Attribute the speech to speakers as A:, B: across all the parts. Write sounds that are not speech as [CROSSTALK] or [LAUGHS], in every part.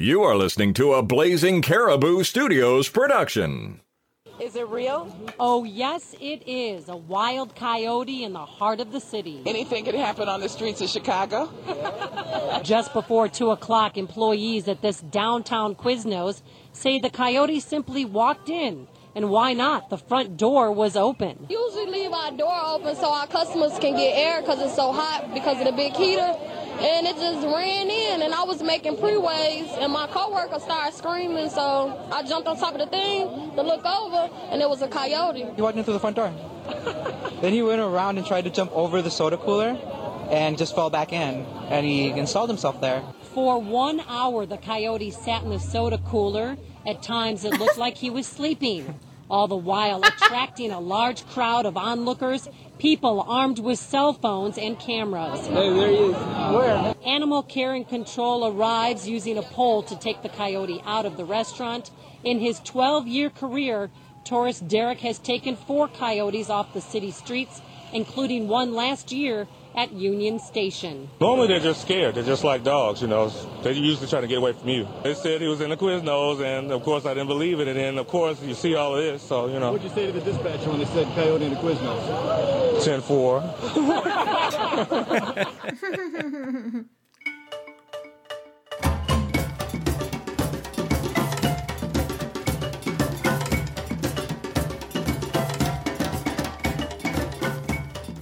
A: You are listening to a Blazing Caribou Studios production.
B: Is it real?
C: Oh, yes, it is. A wild coyote in the heart of the city.
B: Anything could happen on the streets of Chicago? [LAUGHS]
C: Just before 2 o'clock, employees at this downtown Quiznos say the coyote simply walked in. And why not? The front door was open.
D: Usually leave our door open so our customers can get air because it's so hot because of the big heater. And it just ran in, and I was making pre-waves, and my coworker started screaming, so I jumped on top of the thing to look over, and it was a coyote.
E: He walked in through the front door. then he went around and tried to jump over the soda cooler and just fell back in, and he installed himself there.
C: For one hour, the coyote sat in the soda cooler. At times, it looked like he was sleeping all the while attracting a large crowd of onlookers, people armed with cell phones and cameras.
E: Hey, there he is. Where?
C: Animal Care and Control arrives using a pole to take the coyote out of the restaurant. In his 12 year career, tourist Derek has taken four coyotes off the city streets, including one last year at Union Station.
F: Normally they're just scared. They're just like dogs, you know. They usually try to get away from you. They said he was in the Quiznos, and of course I didn't believe it. And then of course you see all of this, so you know.
G: What'd you say to the dispatcher when they said coyote in the Quiznos?
F: 10-4. [LAUGHS]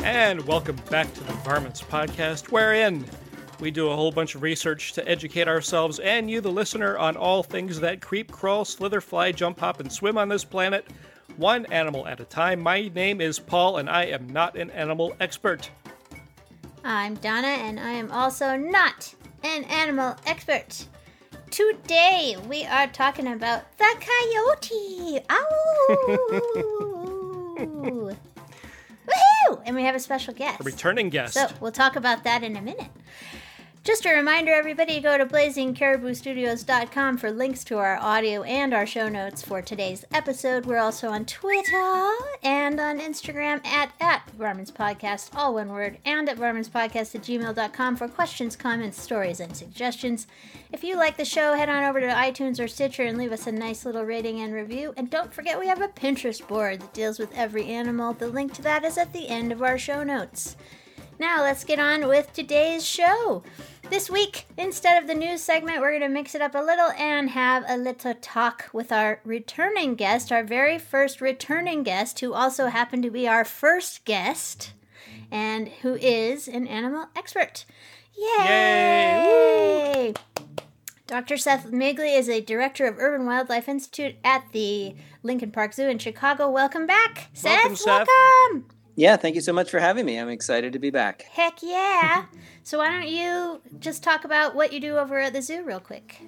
H: And welcome back to the Varmints Podcast, wherein we do a whole bunch of research to educate ourselves and you, the listener, on all things that creep, crawl, slither, fly, jump, hop, and swim on this planet, one animal at a time. My name is Paul, and I am not an animal expert.
I: I'm Donna, and I am also not an animal expert. Today we are talking about the coyote. Ow! [LAUGHS] And we have a special guest.
H: A returning guest.
I: So we'll talk about that in a minute. Just a reminder, everybody, go to blazingcariboustudios.com for links to our audio and our show notes for today's episode. We're also on Twitter and on Instagram at, at Varmints Podcast, all one word, and at varmintspodcast at gmail.com for questions, comments, stories, and suggestions. If you like the show, head on over to iTunes or Stitcher and leave us a nice little rating and review. And don't forget, we have a Pinterest board that deals with every animal. The link to that is at the end of our show notes. Now, let's get on with today's show. This week, instead of the news segment, we're going to mix it up a little and have a little talk with our returning guest, our very first returning guest, who also happened to be our first guest and who is an animal expert. Yay! Yay! Dr. Seth Magle is a director of Urban Wildlife Institute at the Lincoln Park Zoo in Chicago. Welcome back,
H: welcome,
I: Seth.
H: Seth.
I: Welcome.
J: Yeah, thank you so much for having me. I'm excited to be back.
I: Heck yeah. so, why don't you just talk about what you do over at the zoo, real quick?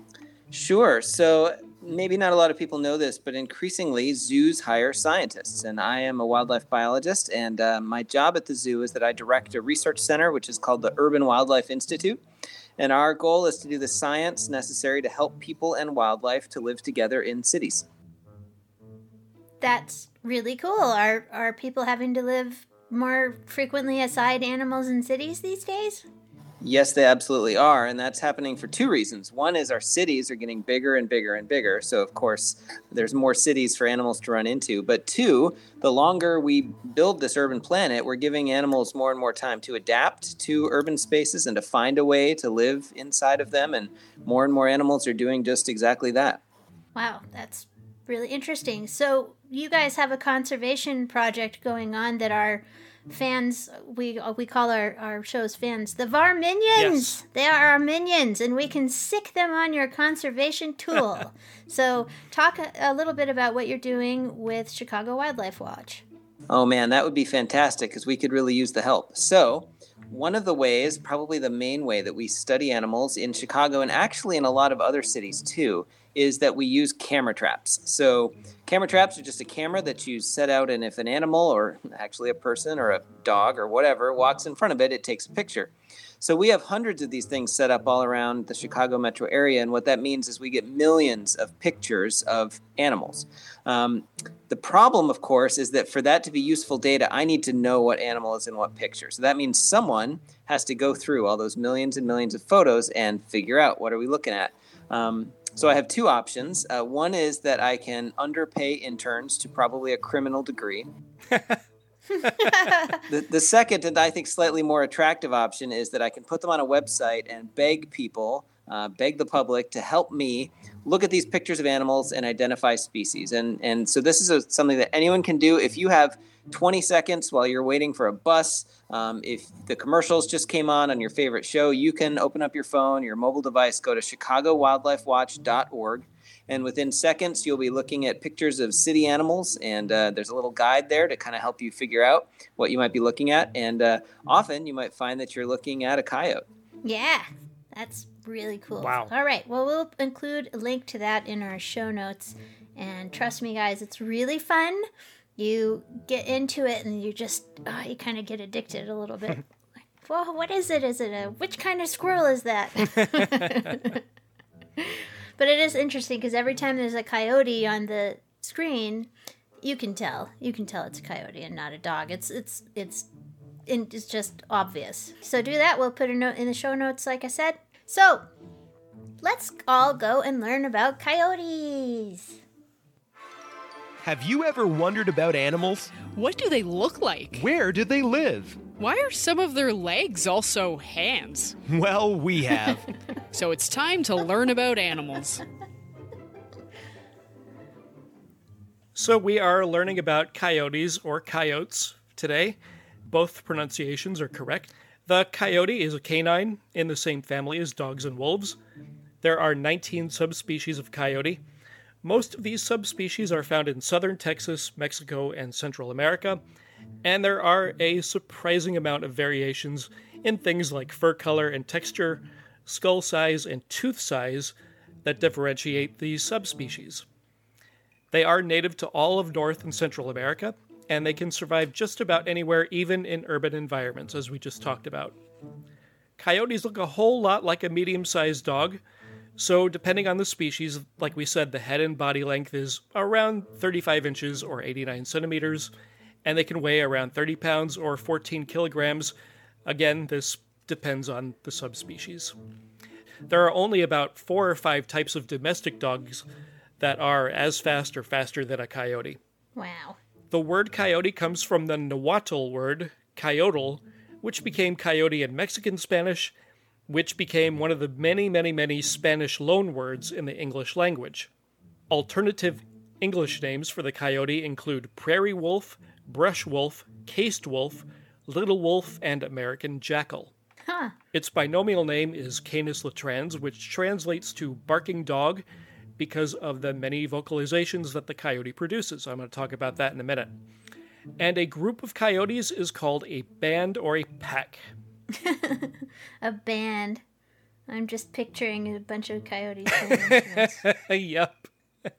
J: Sure. So, maybe not a lot of people know this, but increasingly zoos hire scientists. And I am a wildlife biologist. And uh, my job at the zoo is that I direct a research center, which is called the Urban Wildlife Institute. And our goal is to do the science necessary to help people and wildlife to live together in cities.
I: That's really cool. Are are people having to live more frequently aside animals in cities these days?
J: Yes, they absolutely are. And that's happening for two reasons. One is our cities are getting bigger and bigger and bigger. So, of course, there's more cities for animals to run into. But two, the longer we build this urban planet, we're giving animals more and more time to adapt to urban spaces and to find a way to live inside of them. And more and more animals are doing just exactly that.
I: Wow, that's really interesting. So, you guys have a conservation project going on that our fans we uh, we call our, our shows fans the var minions
H: Yes.
I: they are our minions and we can sick them on your conservation tool [LAUGHS] so talk a, a little bit about what you're doing with chicago wildlife watch
J: Oh man, that would be fantastic because we could really use the help. So, one of the ways, probably the main way that we study animals in Chicago and actually in a lot of other cities too, is that we use camera traps. So, camera traps are just a camera that you set out, and if an animal or actually a person or a dog or whatever walks in front of it, it takes a picture. So we have hundreds of these things set up all around the Chicago metro area, and what that means is we get millions of pictures of animals. Um, the problem, of course, is that for that to be useful data, I need to know what animal is in what picture. So that means someone has to go through all those millions and millions of photos and figure out what are we looking at. Um, so I have two options. Uh, one is that I can underpay interns to probably a criminal degree. [LAUGHS] the, the second, and I think slightly more attractive option, is that I can put them on a website and beg people, uh, beg the public to help me look at these pictures of animals and identify species. And, and so this is a, something that anyone can do. If you have 20 seconds while you're waiting for a bus, um, if the commercials just came on on your favorite show, you can open up your phone, your mobile device, go to chicagowildlifewatch.org and within seconds, you'll be looking at pictures of city animals, and uh, there's a little guide there to kind of help you figure out what you might be looking at. And uh, often you might find that you're looking at a coyote.
I: Yeah, that's really cool.
H: Wow.
I: All right. Well, we'll include a link to that in our show notes. And trust me, guys, it's really fun. You get into it and you just, oh, you kind of get addicted a little bit. [LAUGHS] well, what is it? Is it a, which kind of squirrel is that? [LAUGHS] but it is interesting because every time there's a coyote on the screen, you can tell. You can tell it's a coyote and not a dog. It's, it's, it's, it's just obvious. So do that. We'll put a note in the show notes, like I said. So, let's all go and learn about coyotes.
K: Have you ever wondered about animals?
L: What do they look like?
K: Where do they live?
L: Why are some of their legs also hands? [LAUGHS]
K: Well, we have. [LAUGHS]
L: so it's time to learn about animals.
H: So we are learning about coyotes or coyotes today. Both pronunciations are correct. The coyote is a canine in the same family as dogs and wolves. There are 19 subspecies of coyote. Most of these subspecies are found in southern Texas, Mexico, and Central America, and there are a surprising amount of variations in things like fur color and texture, skull size, and tooth size that differentiate these subspecies. They are native to all of North and Central America, and they can survive just about anywhere, even in urban environments, as we just talked about. Coyotes look a whole lot like a medium sized dog, so depending on the species, like we said, the head and body length is around 35 inches or 89 centimeters, and they can weigh around 30 pounds or 14 kilograms. Again, this depends on the subspecies. There are only about four or five types of domestic dogs that are as fast or faster than a coyote.
I: Wow.
H: The word coyote comes from the Nahuatl word coyotl, which became coyote in Mexican Spanish, which became one of the many, many, many Spanish loan words in the English language. Alternative English names for the coyote include prairie wolf, brush wolf, cased wolf, little wolf, and American jackal.
I: Huh.
H: Its binomial name is Canis latrans, which translates to barking dog because of the many vocalizations that the coyote produces. I'm going to talk about that in a minute. And a group of coyotes is called a band or a pack. [LAUGHS]
I: a band. I'm just picturing a bunch of coyotes. [LAUGHS]
H: yep.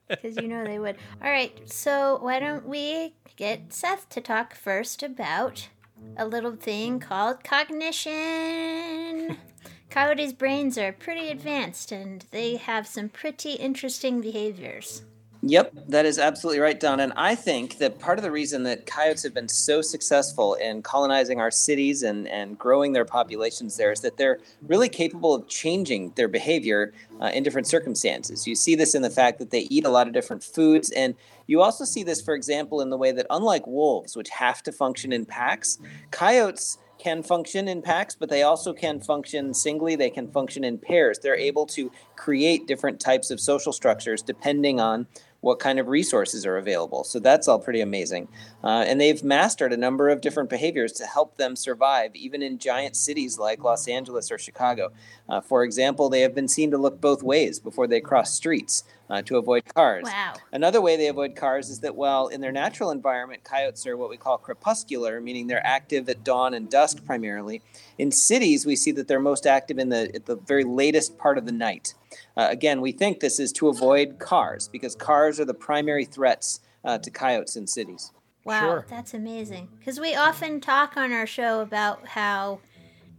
I: Because you know they would. All right, so why don't we get Seth to talk first about a little thing called cognition? [LAUGHS] Coyotes' brains are pretty advanced and they have some pretty interesting behaviors.
J: Yep, that is absolutely right, Don. And I think that part of the reason that coyotes have been so successful in colonizing our cities and, and growing their populations there is that they're really capable of changing their behavior uh, in different circumstances. You see this in the fact that they eat a lot of different foods. And you also see this, for example, in the way that, unlike wolves, which have to function in packs, coyotes can function in packs, but they also can function singly. They can function in pairs. They're able to create different types of social structures depending on what kind of resources are available. So that's all pretty amazing. Uh, and they've mastered a number of different behaviors to help them survive, even in giant cities like Los Angeles or Chicago. Uh, for example, they have been seen to look both ways before they cross streets. Uh, to avoid cars.
I: Wow.
J: Another way they avoid cars is that while in their natural environment, coyotes are what we call crepuscular, meaning they're active at dawn and dusk primarily. In cities, we see that they're most active in the at the very latest part of the night. Uh, again, we think this is to avoid cars because cars are the primary threats uh, to coyotes in cities.
I: Wow,
H: Sure.
I: that's amazing. Because we often talk on our show about how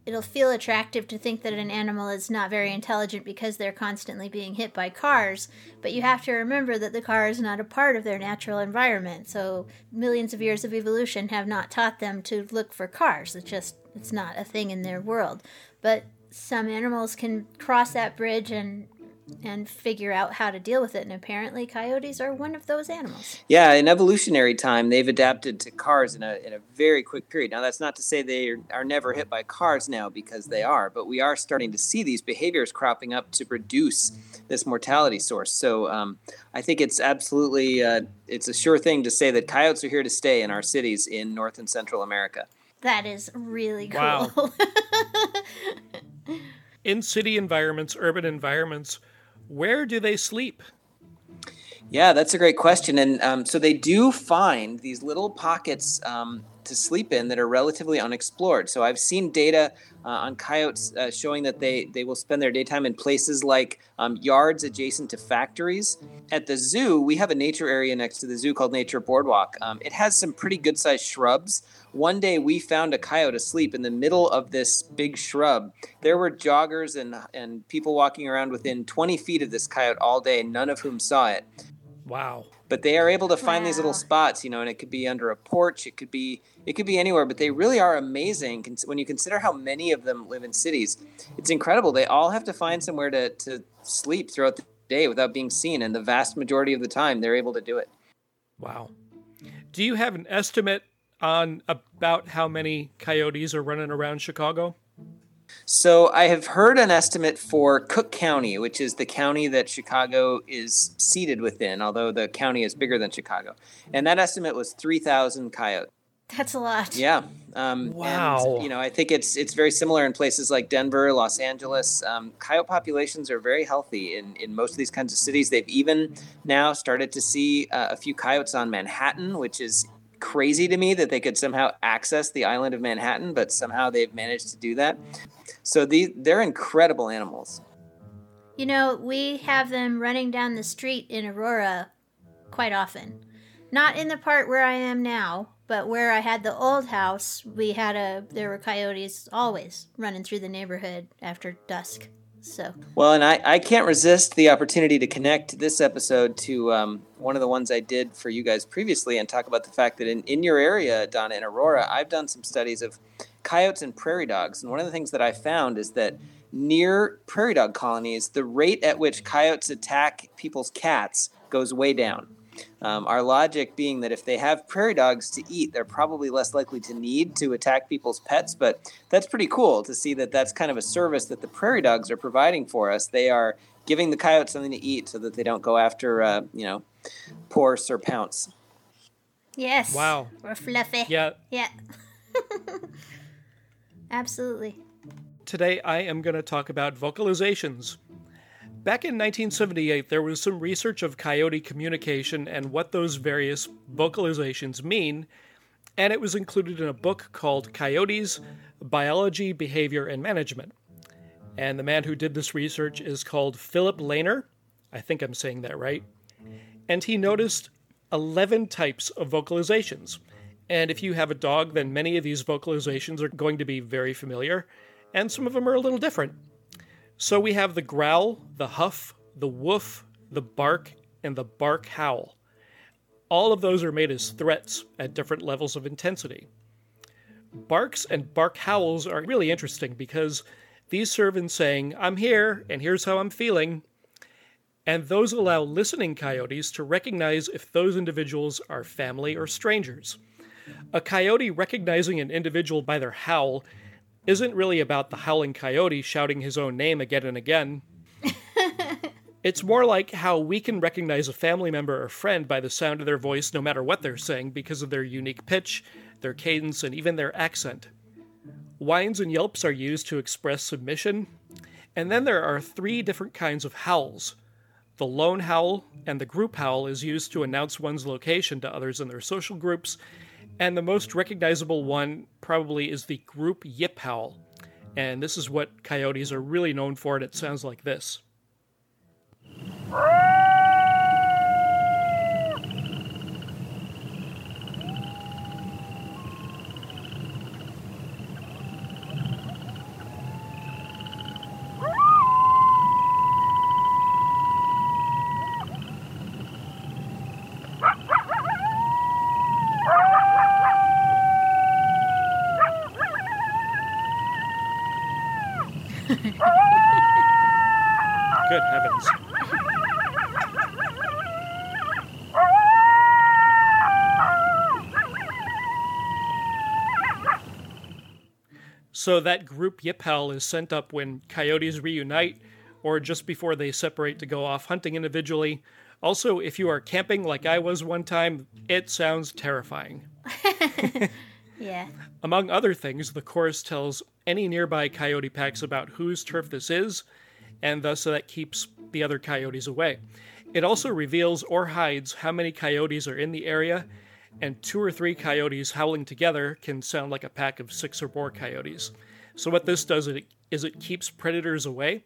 I: it'll feel attractive to think that an animal is not very intelligent because they're constantly being hit by cars. But you have to remember that the car is not a part of their natural environment. So millions of years of evolution have not taught them to look for cars. It's just, it's not a thing in their world. But some animals can cross that bridge and and figure out how to deal with it. And apparently, coyotes are one of those animals.
J: Yeah, in evolutionary time, they've adapted to cars in a, in a very quick period. Now, that's not to say they are, are never hit by cars now, because they are, but we are starting to see these behaviors cropping up to reduce this mortality source. So um, I think it's absolutely uh, it's a sure thing to say that coyotes are here to stay in our cities in North and Central America.
I: That is really cool.
H: Wow. [LAUGHS] in city environments, urban environments, where do they sleep?
J: Yeah, that's a great question. And um, so they do find these little pockets um, to sleep in that are relatively unexplored. So I've seen data uh, on coyotes uh, showing that they, they will spend their daytime in places like um, yards adjacent to factories. At the zoo, we have a nature area next to the zoo called Nature Boardwalk. Um, it has some pretty good sized shrubs. One day we found a coyote asleep in the middle of this big shrub. There were joggers and, and people walking around within 20 feet of this coyote all day, none of whom saw it.
H: Wow.
J: But they are able to find wow. these little spots, you know, and it could be under a porch, it could be it could be anywhere, but they really are amazing when you consider how many of them live in cities. It's incredible. They all have to find somewhere to to sleep throughout the day without being seen, and the vast majority of the time they're able to do it.
H: Wow. Do you have an estimate on about how many coyotes are running around Chicago?
J: So I have heard an estimate for Cook County, which is the county that Chicago is seated within, although the county is bigger than Chicago. And that estimate was 3,000 coyotes.
I: That's a lot.
J: Yeah. Um,
H: wow.
J: And, you know, I think it's it's very similar in places like Denver, Los Angeles. Um, coyote populations are very healthy in, in most of these kinds of cities. They've even now started to see uh, a few coyotes on Manhattan, which is crazy to me that they could somehow access the island of Manhattan, but somehow they've managed to do that. So these they're incredible animals.
I: You know, we have them running down the street in Aurora quite often. Not in the part where I am now, but where I had the old house, we had a there were coyotes always running through the neighborhood after dusk. So
J: well, and I, I can't resist the opportunity to connect this episode to um, one of the ones I did for you guys previously and talk about the fact that in, in your area, Donna, in Aurora, I've done some studies of coyotes and prairie dogs. And one of the things that I found is that near prairie dog colonies, the rate at which coyotes attack people's cats goes way down. Um, our logic being that if they have prairie dogs to eat, they're probably less likely to need to attack people's pets. But that's pretty cool to see that that's kind of a service that the prairie dogs are providing for us. They are giving the coyotes something to eat so that they don't go after, uh, you know, porce or pounce.
I: Yes.
H: Wow.
I: Or fluffy.
H: Yeah.
I: Yeah. [LAUGHS] Absolutely.
H: Today I am going to talk about vocalizations. Back in 1978, there was some research of coyote communication and what those various vocalizations mean, and it was included in a book called Coyotes Biology, Behavior, and Management. And the man who did this research is called Philip Lehner. I think I'm saying that right. And he noticed 11 types of vocalizations. And if you have a dog, then many of these vocalizations are going to be very familiar, and some of them are a little different. So we have the growl, the huff, the woof, the bark, and the bark howl. All of those are made as threats at different levels of intensity. Barks and bark howls are really interesting because these serve in saying, I'm here and here's how I'm feeling. And those allow listening coyotes to recognize if those individuals are family or strangers. A coyote recognizing an individual by their howl isn't really about the howling coyote shouting his own name again and again. [LAUGHS] it's more like how we can recognize a family member or friend by the sound of their voice no matter what they're saying because of their unique pitch, their cadence, and even their accent. Whines and yelps are used to express submission. And then there are three different kinds of howls. The lone howl and the group howl is used to announce one's location to others in their social groups, and the most recognizable one probably is the group yip howl. And this is what coyotes are really known for, and it sounds like this. Good heavens. So that group yip howl is sent up when coyotes reunite or just before they separate to go off hunting individually. Also, if you are camping like I was one time, it sounds terrifying. [LAUGHS]
I: yeah.
H: Among other things, the chorus tells any nearby coyote packs about whose turf this is and thus so that keeps the other coyotes away. It also reveals or hides how many coyotes are in the area, and two or three coyotes howling together can sound like a pack of six or more coyotes. So, what this does is it keeps predators away,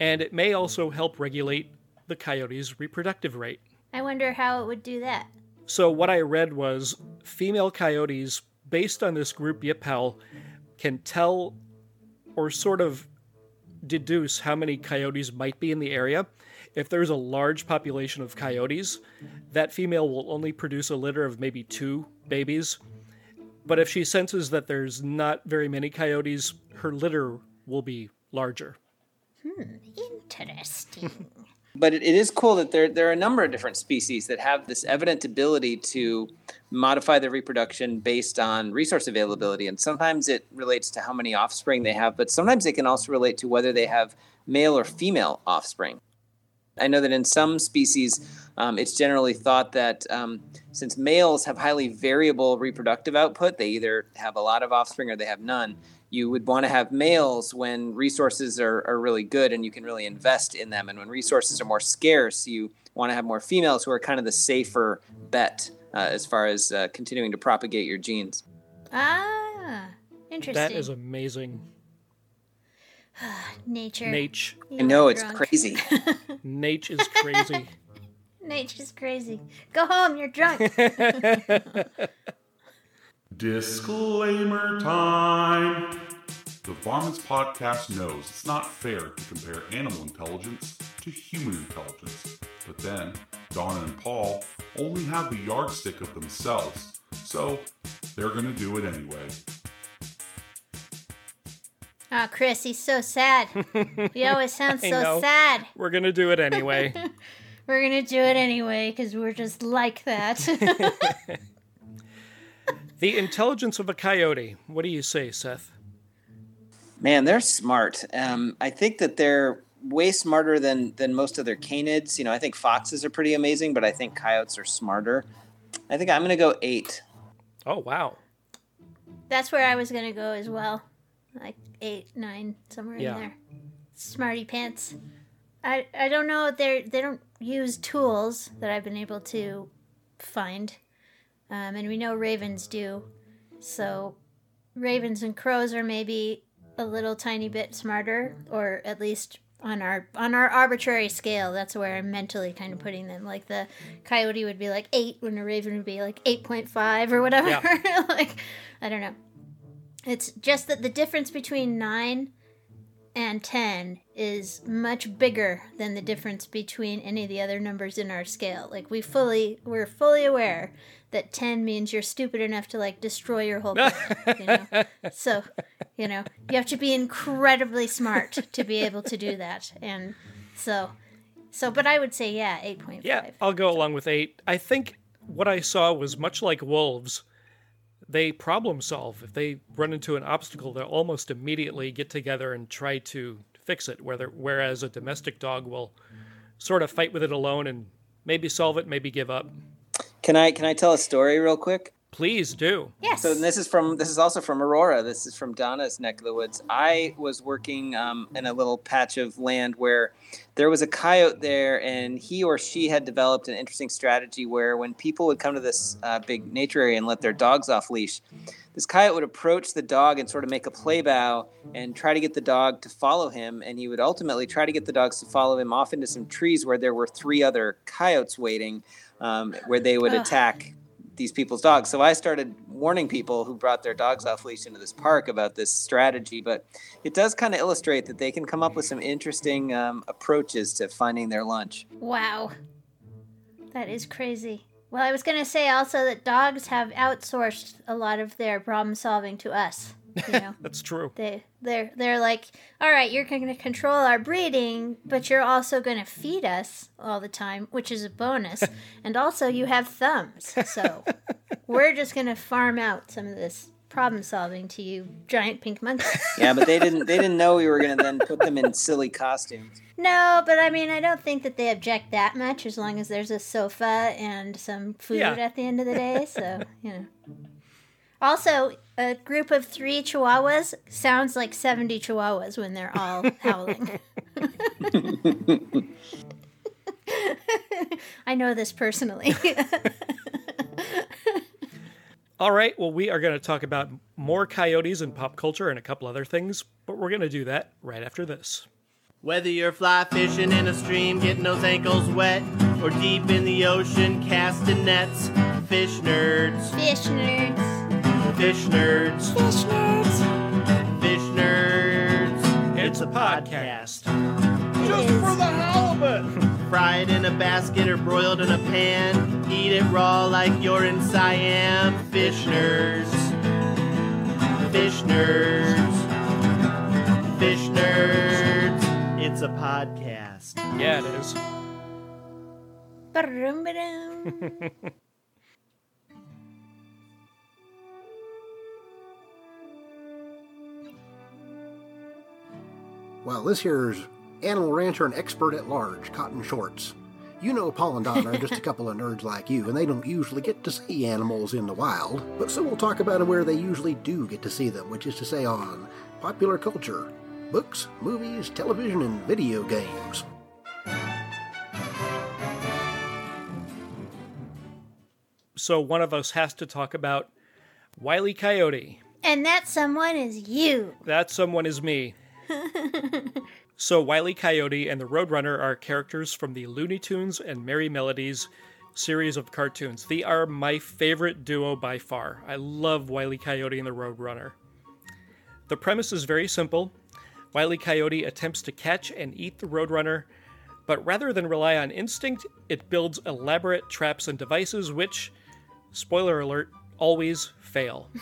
H: and it may also help regulate the coyote's reproductive rate.
I: I wonder how it would do that.
H: So, what I read was female coyotes, based on this group yip howl, can tell or sort of deduce how many coyotes might be in the area. If there's a large population of coyotes, that female will only produce a litter of maybe two babies. But if she senses that there's not very many coyotes, her litter will be larger.
I: Hmm, interesting.
J: But it, it is cool that there there are a number of different species that have this evident ability to modify their reproduction based on resource availability, and sometimes it relates to how many offspring they have, but sometimes it can also relate to whether they have male or female offspring. I know that in some species, um, it's generally thought that um, since males have highly variable reproductive output, they either have a lot of offspring or they have none you would want to have males when resources are, are really good and you can really invest in them. And when resources are more scarce, you want to have more females who are kind of the safer bet uh, as far as uh, continuing to propagate your genes.
I: Ah, interesting.
H: That is amazing. [SIGHS]
I: Nature.
H: Nature.
J: I know, it's crazy. [LAUGHS]
H: Nature is crazy.
I: Nate is crazy. Go home, you're drunk. [LAUGHS]
M: Disclaimer time! The Varmints Podcast knows it's not fair to compare animal intelligence to human intelligence. But then, Donna and Paul only have the yardstick of themselves, so they're gonna do it anyway.
I: Oh, Chris, he's so sad. He always [LAUGHS] sounds
H: I
I: so
H: know.
I: sad.
H: We're gonna do it anyway. [LAUGHS]
I: We're gonna do it anyway because we're just like that. [LAUGHS]
H: the intelligence of a coyote. What do you say, Seth?
J: Man, they're smart. Um, I think that they're way smarter than than most other canids. You know, I think foxes are pretty amazing, but I think coyotes are smarter. I think I'm going to go eight.
H: Oh wow!
I: That's where I was gonna go as well, like eight, nine, somewhere
H: Yeah.
I: in there. Smarty pants. I I don't know. They they don't use tools that I've been able to find, um, and we know ravens do. So ravens and crows are maybe a little tiny bit smarter, or at least on our on our arbitrary scale. That's where I'm mentally kind of putting them. Like the coyote would be like eight, when a raven would be like eight point five or whatever. [LAUGHS] like I don't know. It's just that the difference between nine and 10 is much bigger than the difference between any of the other numbers in our scale. Like we fully we're fully aware that 10 means you're stupid enough to like destroy your whole planet, you know. [LAUGHS] So, you know, you have to be incredibly smart to be able to do that. And so so but I would say yeah, 8.5.
H: Yeah, I'll go along with eight. I think what I saw was much like wolves. They problem solve. If they run into an obstacle, they'll almost immediately get together and try to fix it. Whether, whereas a domestic dog will sort of fight with it alone and maybe solve it, maybe give up.
J: Can I can I tell a story real quick?
H: Please do.
I: Yes.
J: So this is from this is also from Aurora. This is from Donna's neck of the woods. I was working um, in a little patch of land where there was a coyote there, and he or she had developed an interesting strategy where when people would come to this uh, big nature area and let their dogs off leash, this coyote would approach the dog and sort of make a play bow and try to get the dog to follow him, and he would ultimately try to get the dogs to follow him off into some trees where there were three other coyotes waiting, um, where they would attack these people's dogs. So I started warning people who brought their dogs off leash into this park about this strategy. But it does kind of illustrate that they can come up with some interesting um, approaches to finding their lunch.
I: Wow. That is crazy. Well, I was going to say also that dogs have outsourced a lot of their problem solving to us. You know, [LAUGHS]
H: That's true.
I: they they're they're like, all right, you're going to control our breeding, but you're also going to feed us all the time, which is a bonus. [LAUGHS] and also, you have thumbs, so [LAUGHS] we're just going to farm out some of this problem solving to you, giant pink monkeys.
J: Yeah, but they didn't they didn't know we were gonna then put them in silly costumes.
I: no, but I mean, I don't think that they object that much as long as there's a sofa and some food
H: Yeah.
I: at the end of the day. So, you know. Also, a group of three chihuahuas sounds like 70 chihuahuas when they're all [LAUGHS] howling. [LAUGHS] I know this personally. [LAUGHS]
H: All right, well, we are going to talk about more coyotes in pop culture and a couple other things, but we're going to do that right after this.
N: Whether you're fly fishing in a stream, getting those ankles wet, or deep in the ocean casting nets, fish nerds,
I: Fish nerds.
N: Fish nerds,
I: Fish nerds.
N: fish nerds.
H: It's a podcast.
N: Just for the halibut! [LAUGHS] Fried in a basket or broiled in a pan. Eat it raw like you're in Siam. Fish nerds. Fish nerds. Fish nerds. It's a podcast.
H: Yeah, it is.
I: Ba-dum, ba-dum. [LAUGHS]
O: Well, this here's animal rancher and expert at large, Cotton Shorts. You know Paul and Don are just a couple of nerds like you, and they don't usually get to see animals in the wild. But so we'll talk about where they usually do get to see them, which is to say on popular culture, books, movies, television, and video games.
H: So one of us has to talk about Wiley Coyote.
I: and that someone is you.
H: That someone is me. [LAUGHS] So Wiley Coyote and the Roadrunner are characters from the Looney Tunes and Merrie Melodies series of cartoons. They are my favorite duo by far. I love Wiley Coyote and the Roadrunner. The premise is very simple. Wiley Coyote attempts to catch and eat the Roadrunner, but rather than rely on instinct, it builds elaborate traps and devices which, spoiler alert, always fail. [LAUGHS]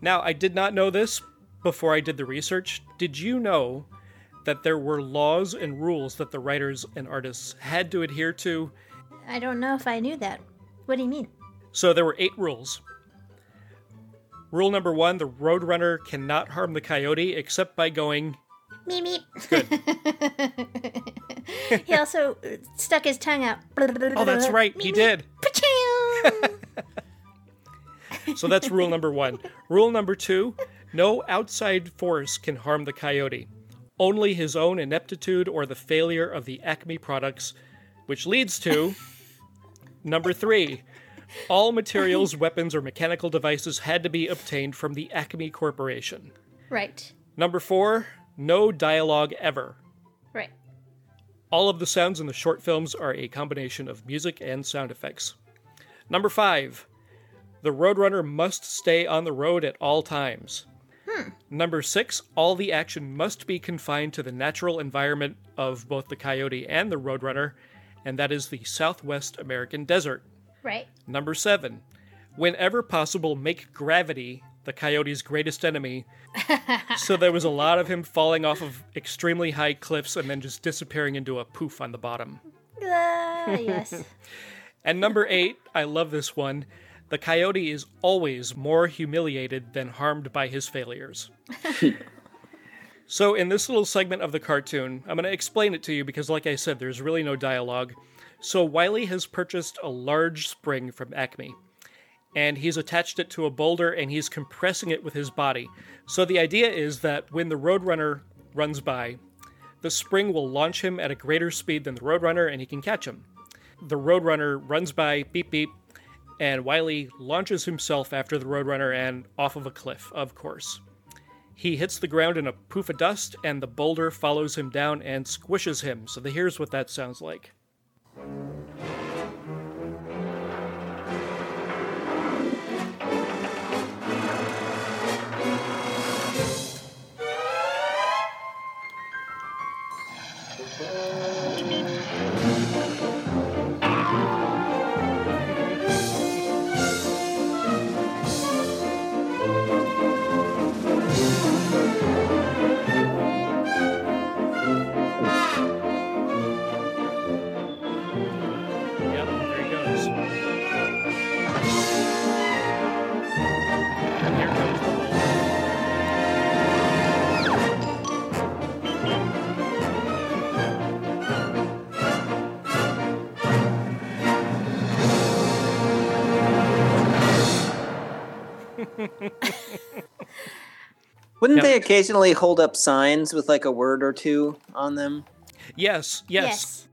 H: Now, I did not know this before I did the research. Did you know that there were laws and rules that the writers and artists had to adhere to?
I: I don't know if I knew that. What do you mean?
H: So there were eight rules. Rule number one the Roadrunner cannot harm the coyote except by going.
I: Meep meep. [LAUGHS] he also stuck his tongue out.
H: Oh, that's [LAUGHS] right, he did. [LAUGHS] So that's rule number one. Rule number two no outside force can harm the coyote. Only his own ineptitude or the failure of the Acme products, which leads to [LAUGHS] number three. All materials, weapons, or mechanical devices had to be obtained from the Acme Corporation.
I: Right.
H: Number four, no dialogue ever.
I: Right.
H: All of the sounds in the short films are a combination of music and sound effects. Number five, the Roadrunner must stay on the road at all times.
I: Hmm.
H: Number six, all the action must be confined to the natural environment of both the coyote and the Roadrunner, and that is the Southwest American desert.
I: Right.
H: Number seven, whenever possible, make gravity the coyote's greatest enemy. [LAUGHS] so there was a lot of him falling off of extremely high cliffs and then just disappearing into a poof on the bottom.
I: Ah, yes. [LAUGHS]
H: And number eight, I love this one. The coyote is always more humiliated than harmed by his failures. [LAUGHS] so, in this little segment of the cartoon, I'm going to explain it to you because, like I said, there's really no dialogue. So, Wiley has purchased a large spring from Acme, and he's attached it to a boulder and he's compressing it with his body. So, the idea is that when the Roadrunner runs by, the spring will launch him at a greater speed than the Roadrunner and he can catch him. The Roadrunner runs by, beep beep, and Wiley launches himself after the Roadrunner and off of a cliff, of course. He hits the ground in a poof of dust, and the boulder follows him down and squishes him. So here's what that sounds like.
J: Wouldn't
H: Now-
J: they occasionally hold up signs with like a word or two on them?
H: Yes, yes.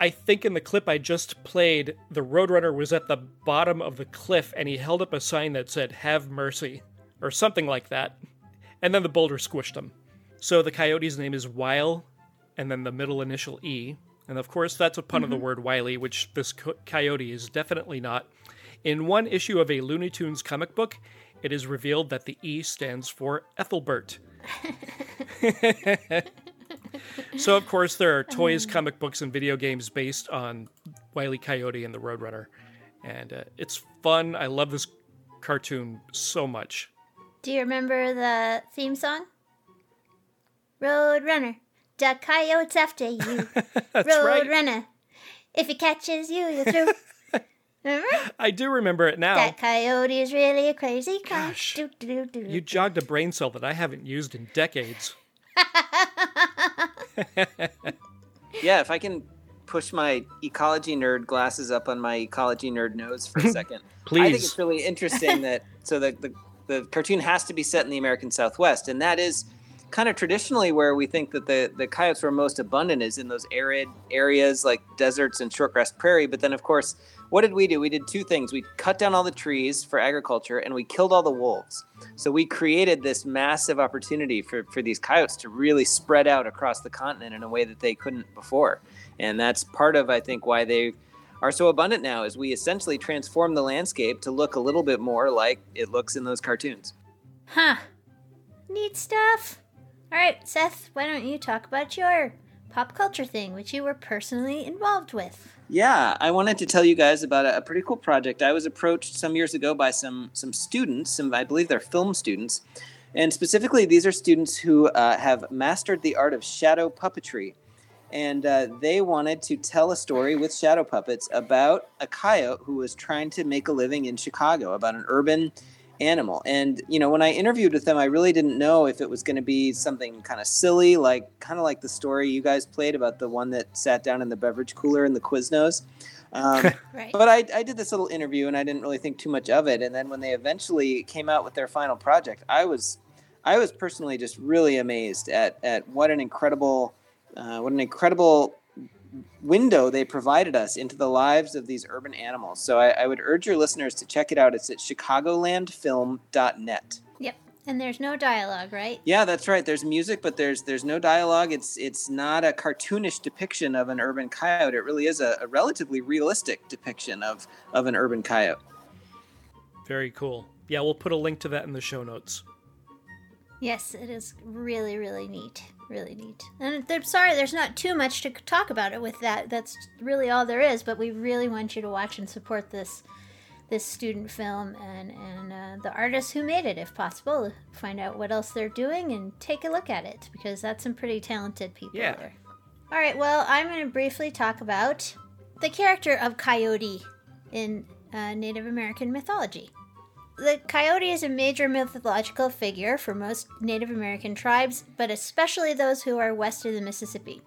H: I think in the clip I just played, the Roadrunner was at the bottom of the cliff and he held up a sign that said, Have mercy, or something like that. And then the boulder squished him. So the coyote's name is Wile, and then the middle initial E. And of course, that's a pun of the
P: Mhm.
H: word Wiley, which this co- coyote is definitely not. In one issue of a Looney Tunes comic book, it is revealed that the E stands for Ethelbert. [LAUGHS] so, of course, there are toys, comic books, and video games based on Wile E. Coyote and the Roadrunner. And uh, it's fun. I love this cartoon so much.
I: Do you remember the theme song? Road runner, duck coyotes after you. [LAUGHS]
H: That's
I: Road
H: right.
I: runner, if he catches you, you're through. Remember?
H: I do remember it now.
I: That coyote is really a crazy clown.
H: Gosh.
I: Do, do, do, do.
H: You jogged a brain cell that I haven't used in decades. [LAUGHS]
J: Yeah, if I can push my ecology nerd glasses up on my ecology nerd nose for a [LAUGHS] second. Please. I think it's really interesting that so the, the the cartoon has to be set in the American Southwest, and that is kind of traditionally where we think that the, the coyotes were most abundant is in those arid areas like deserts and shortgrass prairie. But then, of course, what did we do? We did two things. We cut down all the trees for agriculture and we killed all the wolves. So we created this massive opportunity for, for these coyotes to really spread out across the continent in a way that they couldn't before. And that's part of, I think, why they are so abundant now is we essentially transform the landscape to look a little bit more like it looks in those cartoons.
I: Huh. Neat stuff. All right, Seth, why don't you talk about your pop culture thing, which you were personally involved with?
J: Yeah, I wanted to tell you guys about a, a pretty cool project. I was approached some years ago by some some students, some I believe they're film students, and specifically these are students who uh, have mastered the art of shadow puppetry, and uh, they wanted to tell a story with shadow puppets about a coyote who was trying to make a living in Chicago, about an urban animal. And you know, when I interviewed with them, I really didn't know if it was going to be something kind of silly, like kind of like the story you guys played about the one that sat down in the beverage cooler in the Quiznos. Um, [LAUGHS]
I: Right.
J: But I, I did this little interview and I didn't really think too much of it. And then when they eventually came out with their final project, I was I was personally just really amazed at at what an incredible uh, what an incredible window they provided us into the lives of these urban animals. So I, I would urge your listeners to check it out. It's at chicagolandfilm.net.
I: Yep. And there's no dialogue, right?
J: Yeah, that's right. There's music, but there's there's no dialogue. It's it's not a cartoonish depiction of an urban coyote. It really is a, a relatively realistic depiction of of an urban coyote.
H: Very cool. Yeah, we'll put a link to that in the show notes.
I: Yes, it is really, really neat. Really neat. And I'm sorry, there's not too much to talk about it with that. That's really all there is. But we really want you to watch and support this this student film and and uh, the artists who made it, if possible. Find out what else they're doing and take a look at it because that's some pretty talented people
H: Yeah.
I: there. All right. Well, I'm going to briefly talk about the character of Coyote in uh, Native American mythology. The coyote is a major mythological figure for most Native American tribes, but especially those who are west of the Mississippi.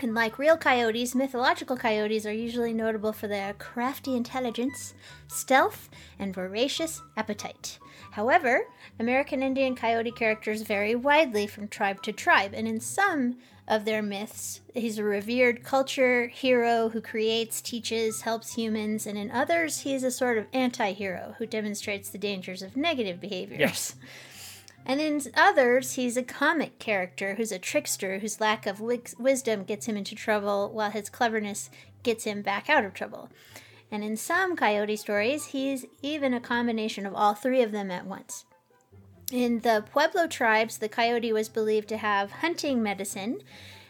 I: And like real coyotes, mythological coyotes are usually notable for their crafty intelligence, stealth, and voracious appetite. However, American Indian coyote characters vary widely from tribe to tribe, and in some of their myths, he's a revered culture hero who creates, teaches, helps humans, and in others, he is a sort of anti hero who demonstrates the dangers of negative behaviors.
H: Yes.
I: And in others, he's a comic character who's a trickster whose lack of wis- wisdom gets him into trouble while his cleverness gets him back out of trouble. And in some coyote stories, he's even a combination of all three of them at once. In the Pueblo tribes, the coyote was believed to have hunting medicine.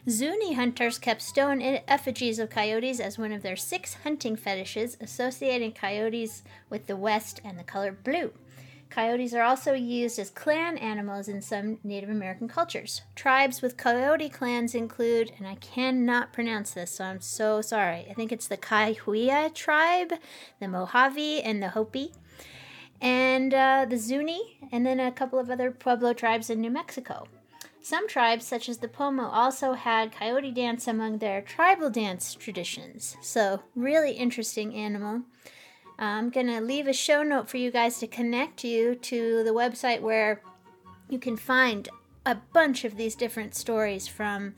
I: Zuni hunters kept stone effigies of coyotes as one of their six hunting fetishes, associating coyotes with the West and the color blue. Coyotes are also used as clan animals in some Native American cultures. Tribes with coyote clans include, and I cannot pronounce this, so I'm so sorry. I think it's the Kaihuia tribe, the Mojave, and the Hopi, and uh, the Zuni, and then a couple of other Pueblo tribes in New Mexico. Some tribes, such as the Pomo, also had coyote dance among their tribal dance traditions. So, really interesting animal. I'm going to leave a show note for you guys to connect you to the website where you can find a bunch of these different stories from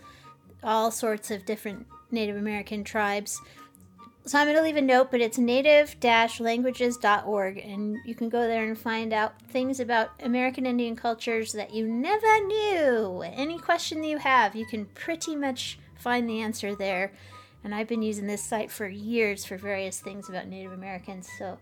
I: all sorts of different Native American tribes. So I'm going to leave a note, but it's native-languages.org, and you can go there and find out things about American Indian cultures that you never knew. Any question that you have, you can pretty much find the answer there. And I've been using this site for years for various things about Native Americans, so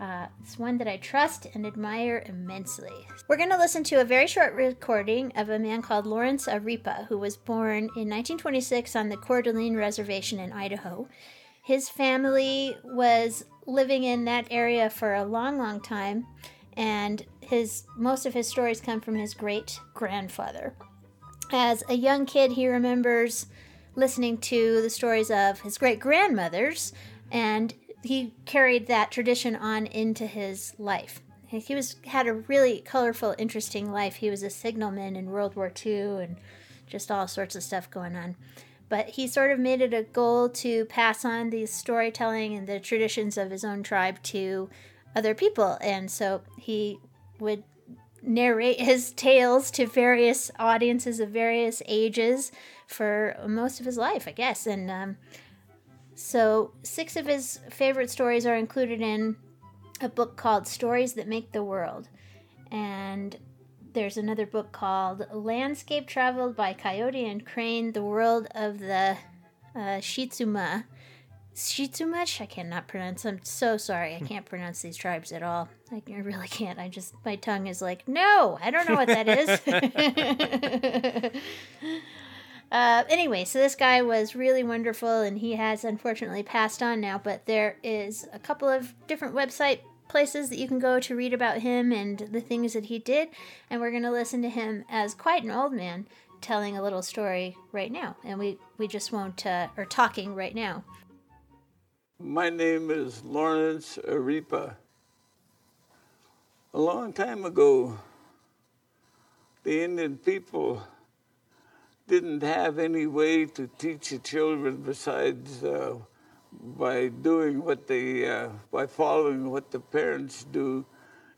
I: uh, it's one that I trust and admire immensely. We're going to listen to a very short recording of a man called Lawrence Aripa, who was born in 1926 on the Coeur d'Alene Reservation in Idaho. His family was living in that area for a long, long time, and his most of his stories come from his great grandfather. As a young kid, he remembers listening to the stories of his great grandmothers, and he carried that tradition on into his life. He was had a really colorful, interesting life. He was a signalman in World War II and just all sorts of stuff going on. But he sort of made it a goal to pass on the storytelling and the traditions of his own tribe to other people. And so he would narrate his [LAUGHS] tales to various audiences of various ages for most of his life, I guess. And um, so, six of his favorite stories are included in a book called Stories That Make the World. And there's another book called Landscape Traveled by Coyote and Crane The World of the uh, Shitsuma. Shitsumash? I cannot pronounce. I'm so sorry. I can't pronounce these tribes at all. I really can't. I just, my tongue is like, no, I don't know what that is. [LAUGHS] Uh, anyway, so this guy was really wonderful, and he has unfortunately passed on now. But there is a couple of different website places that you can go to read about him and the things that he did. And we're going to listen to him as quite an old man telling a little story right now. And we, we just won't, uh, or talking right now.
P: My name is Lawrence Aripa. A long time ago, the Indian people didn't have any way to teach the children besides uh, by doing what they, uh, by following what the parents do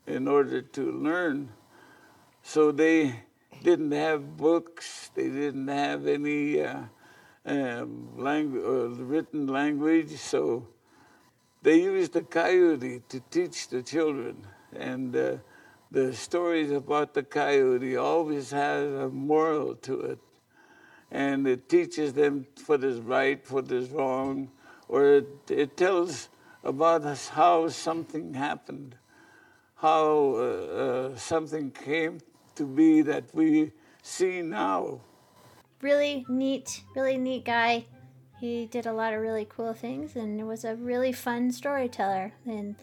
P: in order to learn. So they didn't have books, they didn't have any uh, um, language, uh, written language, so they used the coyote to teach the children. And uh, the stories about the coyote always has a moral to it and it teaches them what is right, what is wrong, or it, it tells about how something happened, how uh, uh, something came to be that we see now.
I: Really neat, really neat guy. He did a lot of really cool things and was a really fun storyteller. And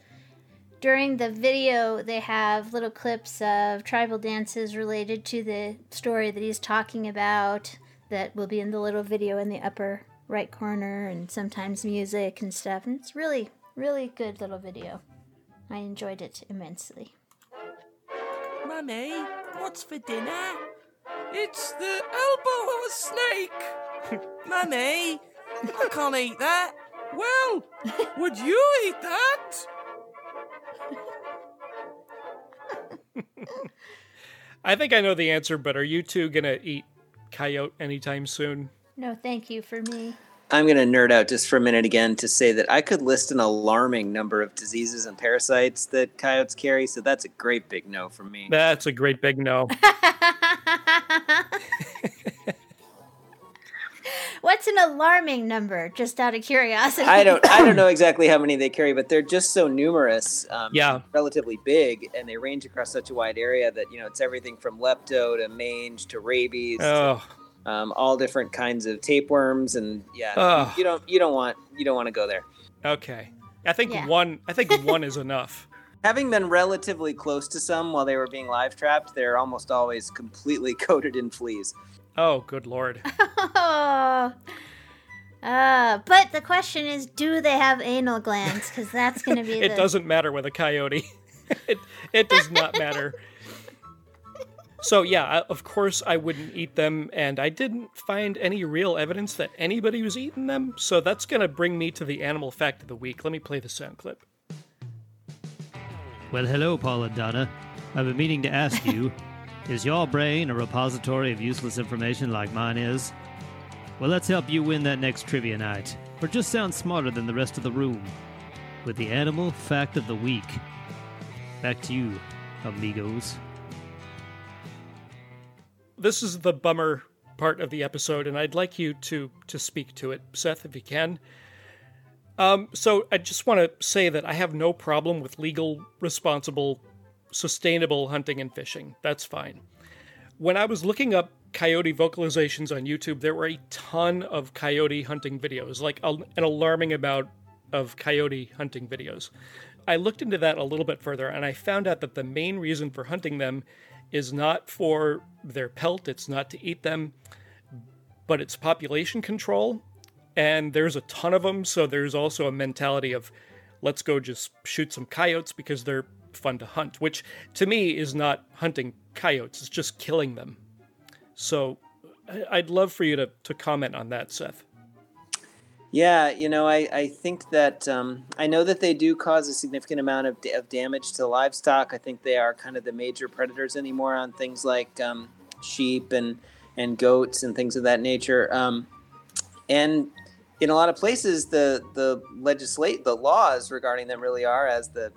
I: during the video, they have little clips of tribal dances related to the story that he's talking about that will be in the little video in the upper right corner and sometimes music and stuff. And it's really, really good little video. I enjoyed it immensely.
Q: Mummy, what's for dinner? It's the elbow of a snake. [LAUGHS] Mummy, I can't eat that. Well, [LAUGHS] would you eat that?
H: I think I know the answer, but are you two gonna eat coyote anytime soon?
I: No, thank you for me.
J: I'm going to nerd out just for a minute again to say that I could list an alarming number of diseases and parasites that coyotes carry. So that's a great big no for me.
H: That's a great big no. [LAUGHS]
I: What's an alarming number? Just out of curiosity.
J: I don't. I don't [COUGHS] know exactly how many they carry, but they're just so numerous. Um,
H: yeah.
J: Relatively big, and they range across such a wide area that you know it's everything from lepto to mange to rabies.
H: Oh.
J: To, um, all different kinds of tapeworms, and yeah,
H: Oh.
J: you don't. You don't want. You don't want to go there.
H: Okay. I think
J: Yeah.
H: one. I think [LAUGHS] one is enough.
J: Having been relatively close to some while they were being live trapped, they're almost always completely [LAUGHS] coated in fleas.
H: Oh, good lord.
I: Oh. [LAUGHS] Uh, but the question is, do they have anal glands? Because that's going to be
H: it
I: the.
H: doesn't matter with a coyote. it it does not matter. So yeah, of course I wouldn't eat them, and I didn't find any real evidence that anybody was eating them. So that's gonna bring me to the animal fact of the week. Let me play the sound clip.
R: Well, hello, Paul and Donna. I've been meaning to ask you [LAUGHS] is your brain a repository of useless information like mine is? Well, let's help you win that next trivia night, or just sound smarter than the rest of the room, with the animal fact of the week. Back to you, amigos.
H: This is the bummer part of the episode, and I'd like you to to speak to it, Seth, if you can. Um, so I just want to say that I have no problem with legal, responsible, sustainable hunting and fishing. That's fine. When I was looking up coyote vocalizations on YouTube, there were a ton of coyote hunting videos, like an alarming amount of coyote hunting videos. I looked into that a little bit further, and I found out that the main reason for hunting them is not for their pelt, it's not to eat them, but it's population control. And there's a ton of them, so there's also a mentality of let's go just shoot some coyotes because they're fun to hunt, which to me is not hunting coyotes, it's just killing them. So I'd love for you to, to comment on that, Seth.
J: Yeah, you know, I, I think that um, I know that they do cause a significant amount of, of damage to livestock. I think they are kind of the major predators anymore on things like um, sheep and, and goats and things of that nature. Um, and in a lot of places, the the legislate the laws regarding them really are, as the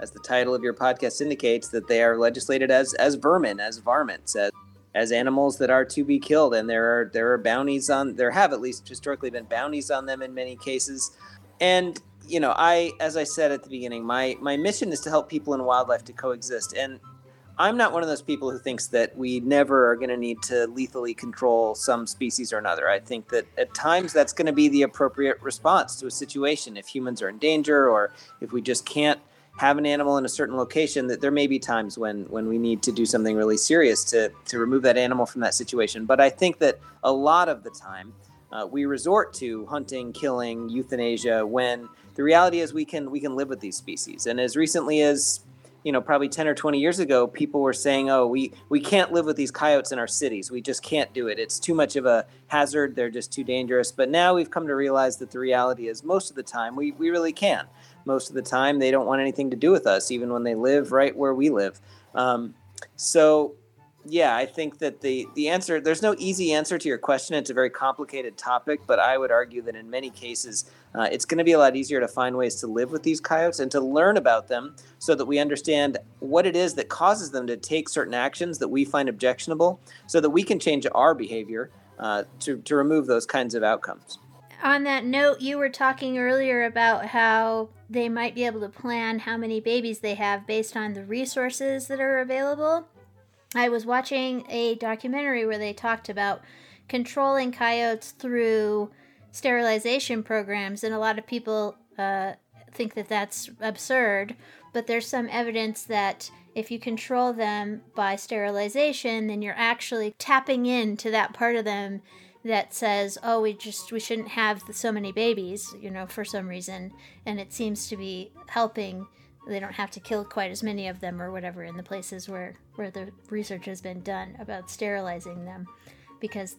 J: as the title of your podcast indicates, that they are legislated as as vermin, as varmints, as as animals that are to be killed, and there are there are bounties on there have at least historically been bounties on them in many cases, and you know I as I said at the beginning, my my mission is to help people and wildlife to coexist, and I'm not one of those people who thinks that we never are going to need to lethally control some species or another. I think that at times that's going to be the appropriate response to a situation. If humans are in danger or if we just can't have an animal in a certain location, that there may be times when when we need to do something really serious to to remove that animal from that situation. But I think that a lot of the time uh, we resort to hunting, killing, euthanasia when the reality is we can we can live with these species. And as recently as you know probably 10 or 20 years ago people were saying oh we we can't live with these coyotes in our cities. We just can't do it. It's too much of a hazard. They're just too dangerous. But now we've come to realize that the reality is most of the time we, we really can most of the time they don't want anything to do with us even when they live right where we live um, so yeah i think that the the answer there's no easy answer to your question it's a very complicated topic but i would argue that in many cases uh, it's going to be a lot easier to find ways to live with these coyotes and to learn about them so that we understand what it is that causes them to take certain actions that we find objectionable so that we can change our behavior uh, to, to remove those kinds of outcomes.
I: On that note, you were talking earlier about how they might be able to plan how many babies they have based on the resources that are available. I was watching a documentary where they talked about controlling coyotes through sterilization programs, and a lot of people uh, think that that's absurd. But there's some evidence that if you control them by sterilization, then you're actually tapping into that part of them that says, "Oh, we just we shouldn't have so many babies," you know, for some reason, and it seems to be helping. They don't have to kill quite as many of them or whatever in the places where where the research has been done about sterilizing them, because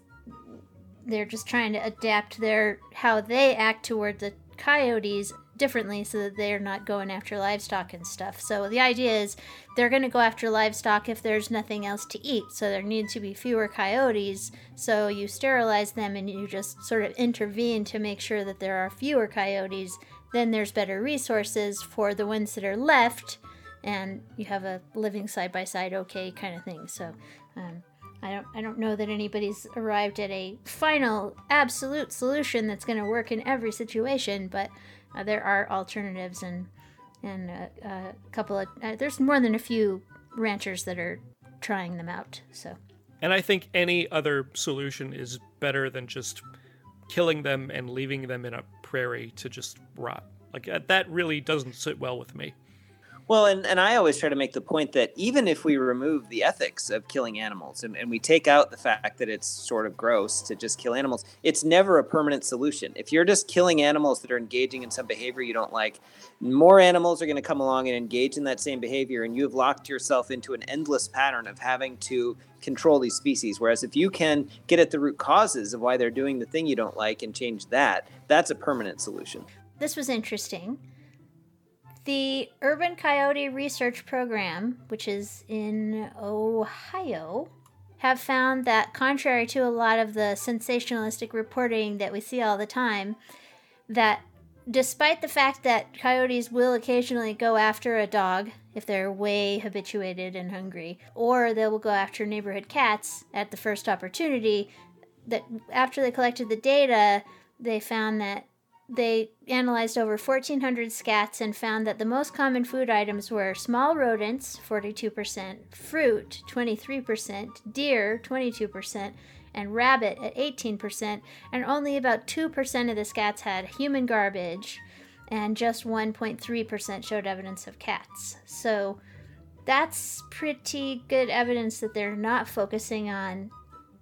I: they're just trying to adapt their how they act toward the coyotes differently so that they're not going after livestock and stuff. So the idea is they're going to go after livestock if there's nothing else to eat. So there need to be fewer coyotes. So you sterilize them and you just sort of intervene to make sure that there are fewer coyotes. Then there's better resources for the ones that are left and you have a living side by side okay kind of thing. So um, I don't I don't know that anybody's arrived at a final absolute solution that's going to work in every situation, but uh, there are alternatives and and uh, uh, a couple of uh, there's more than a few ranchers that are trying them out. So
H: And I think any other solution is better than just killing them and leaving them in a prairie to just rot. Like uh, that really doesn't sit well with me.
J: Well, and, and I always try to make the point that even if we remove the ethics of killing animals and, and we take out the fact that it's sort of gross to just kill animals, it's never a permanent solution. If you're just killing animals that are engaging in some behavior you don't like, more animals are going to come along and engage in that same behavior, and you have locked yourself into an endless pattern of having to control these species. Whereas if you can get at the root causes of why they're doing the thing you don't like and change that, that's a permanent solution.
I: this was interesting. The Urban Coyote Research Program, which is in Ohio, have found that, contrary to a lot of the sensationalistic reporting that we see all the time, that despite the fact that coyotes will occasionally go after a dog if they're way habituated and hungry, or they will go after neighborhood cats at the first opportunity, that after they collected the data, they found that they analyzed over 1,400 scats and found that the most common food items were small rodents, 42%, fruit, 23%, deer, 22%, and rabbit at 18%, and only about 2% of the scats had human garbage, and just 1.3% showed evidence of cats. So that's pretty good evidence that they're not focusing on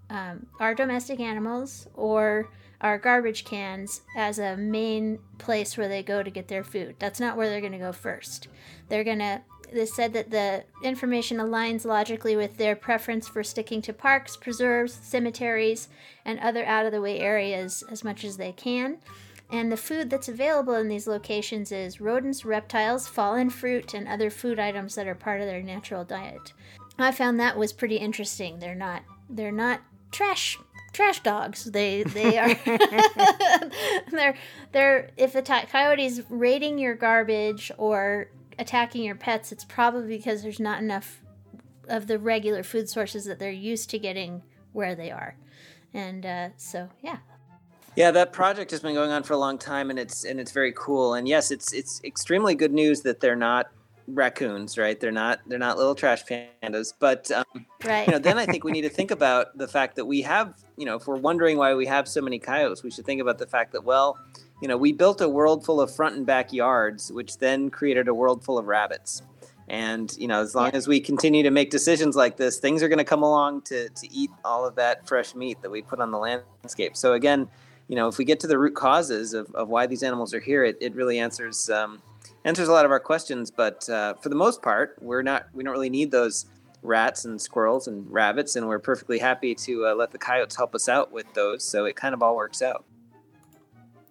I: um, our domestic animals or our garbage cans as a main place where they go to get their food. That's not where they're going to go first. They're going to they said that the information aligns logically with their preference for sticking to parks, preserves, cemeteries, and other out of the way areas as much as they can. And the food that's available in these locations is rodents, reptiles, fallen fruit, and other food items that are part of their natural diet. I found that was pretty interesting. They're not they're not trash trash dogs. They they are [LAUGHS] [LAUGHS] they're they're if the coyote's raiding your garbage or attacking your pets, it's probably because there's not enough of the regular food sources that they're used to getting where they are. And uh, so, yeah.
J: Yeah, that project has been going on for a long time, and it's and it's very cool. And yes, it's it's extremely good news that they're not raccoons, right? They're not they're not little trash pandas. But um,
I: right.
J: you know, then I think we need to think [LAUGHS] about the fact that we have, you know, if we're wondering why we have so many coyotes, we should think about the fact that well, you know, we built a world full of front and back yards, which then created a world full of rabbits. And you know, as long yeah. as we continue to make decisions like this, things are going to come along to to eat all of that fresh meat that we put on the landscape. So again, you know, if we get to the root causes of, of why these animals are here, it, it really answers um, answers a lot of our questions. But uh, for the most part, we're not we don't really need those rats and squirrels and rabbits, and we're perfectly happy to uh, let the coyotes help us out with those. So it kind of all works out.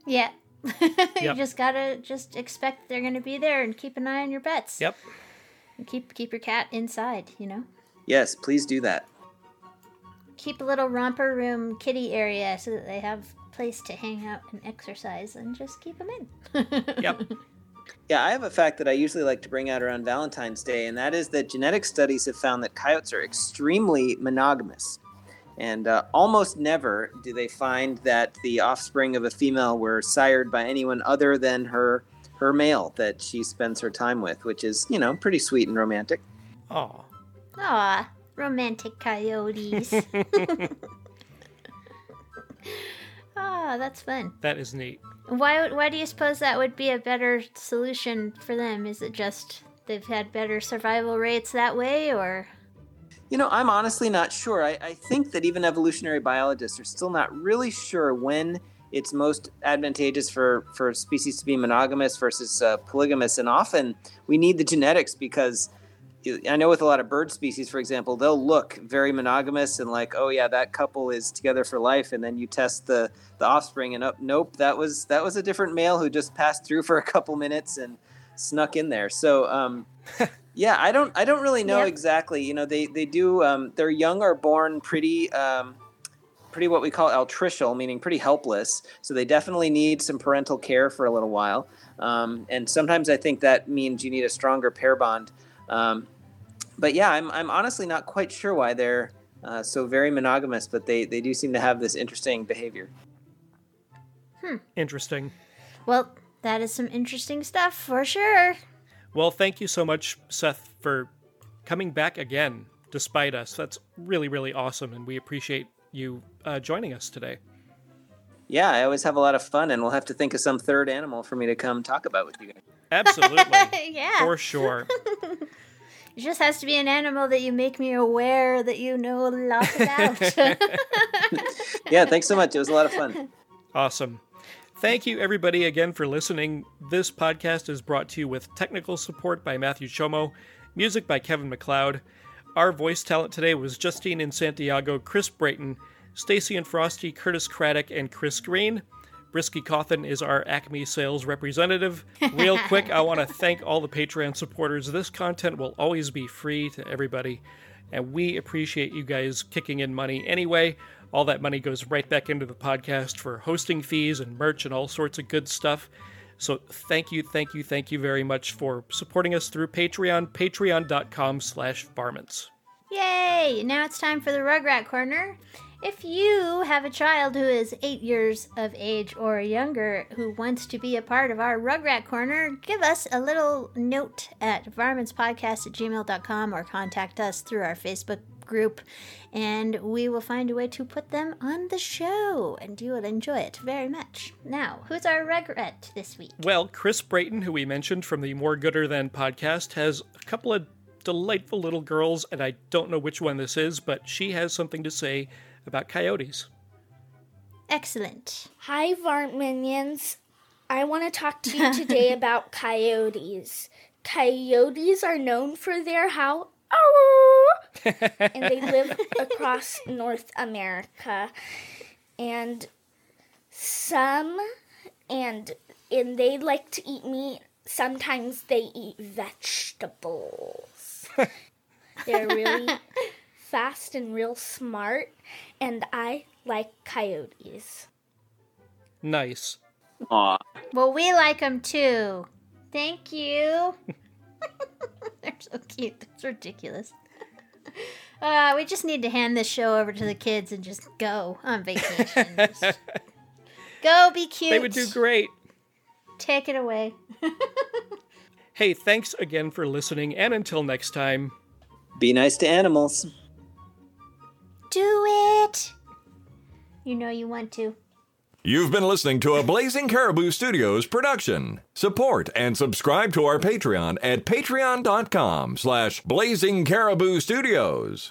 I: Yeah, [LAUGHS] you
H: Yep.
I: just gotta just expect they're gonna be there and keep an eye on your pets.
H: Yep.
I: And keep keep your cat inside. You know,
J: Yes, please do that.
I: keep a little romper room kitty area so that they have place to hang out and exercise, and just keep them in. [LAUGHS]
H: Yep.
J: Yeah, I have a fact that I usually like to bring out around Valentine's Day, and that is that genetic studies have found that coyotes are extremely monogamous. And uh, almost never do they find that the offspring of a female were sired by anyone other than her her male that she spends her time with, which is, you know, pretty sweet and romantic.
H: Oh.
I: Aw, romantic coyotes. [LAUGHS] [LAUGHS] Ah, that's fun.
H: That is neat.
I: Why why do you suppose that would be a better solution for them? Is it just they've had better survival rates that way or
J: You know, I'm honestly not sure. I, I think that even evolutionary biologists are still not really sure when it's most advantageous for, for species to be monogamous versus uh, polygamous. And often we need the genetics because I know with a lot of bird species, for example, they'll look very monogamous and like, oh yeah, that couple is together for life. And then you test the, the offspring and up, nope, that was that was a different male who just passed through for a couple minutes and snuck in there. So um, [LAUGHS] yeah, I don't I don't really know
I: Yeah.
J: exactly. You know, they they do um, their young are born pretty um, pretty what we call altricial, meaning pretty helpless. So they definitely need some parental care for a little while. Um, and sometimes I think that means you need a stronger pair bond. Um, but yeah, I'm I'm honestly not quite sure why they're uh, so very monogamous, but they they do seem to have this interesting behavior.
H: Interesting.
I: Well, that is some interesting stuff for sure.
H: Well, thank you so much, Seth, for coming back again despite us. That's really, really awesome, and we appreciate you uh, joining us today.
J: Yeah, I always have a lot of fun, and we'll have to think of some third animal for me to come talk about with you guys.
H: Absolutely. [LAUGHS]
I: yeah.
H: For sure. [LAUGHS]
I: It just has to be an animal that you make me aware that you know a lot about. [LAUGHS]
J: Yeah, thanks so much. It was a lot of fun.
H: Awesome. Thank you, everybody, again for listening. This podcast is brought to you with technical support by Matthew Chomo, music by Kevin MacLeod. Our voice talent today was Justine in Santiago, Chris Brayton, Stacy and Frosty, Curtis Craddock, and Chris Green. Brisky Cawthon is our Acme sales representative. Real [LAUGHS] quick, I want to thank all the Patreon supporters. This content will always be free to everybody, and we appreciate you guys kicking in money anyway. All that money goes right back into the podcast for hosting fees and merch and all sorts of good stuff. So thank you, thank you, thank you very much for supporting us through Patreon, patreon.com slash varmints.
I: Yay! Now it's time for the Rugrat Corner. If you have a child who is eight years of age or younger who wants to be a part of our Rugrat Corner, give us a little note at varmintspodcast at gmail.com or contact us through our Facebook group, and we will find a way to put them on the show, and you will enjoy it very much. Now, who's our Rugrat this week?
H: Well, Chris Brayton, who we mentioned from the More Gooder Than podcast, has a couple of delightful little girls, and I don't know which one this is, but she has something to say about coyotes.
I: Excellent.
S: Hi, Varnt Minions. I want to talk to you [LAUGHS] today about coyotes. Coyotes are known for their howl, [LAUGHS] and they live across North America. And some, and and they like to eat meat. Sometimes they eat vegetables. [LAUGHS] They're really fast and real smart, and I like coyotes.
H: Nice.
J: Aw.
I: Well, we like them too. Thank you. [LAUGHS] They're so cute. That's ridiculous. Uh, we just need to hand this show over to the kids and just go on vacation. [LAUGHS] Go be cute.
H: They would do great.
I: Take it away. [LAUGHS]
H: Hey, thanks again for listening, and until next time,
J: Be nice to animals.
I: Do it. You know you want to.
A: You've been listening to a Blazing Caribou Studios production. Support and subscribe to our Patreon at patreon.com slash blazing caribou studios.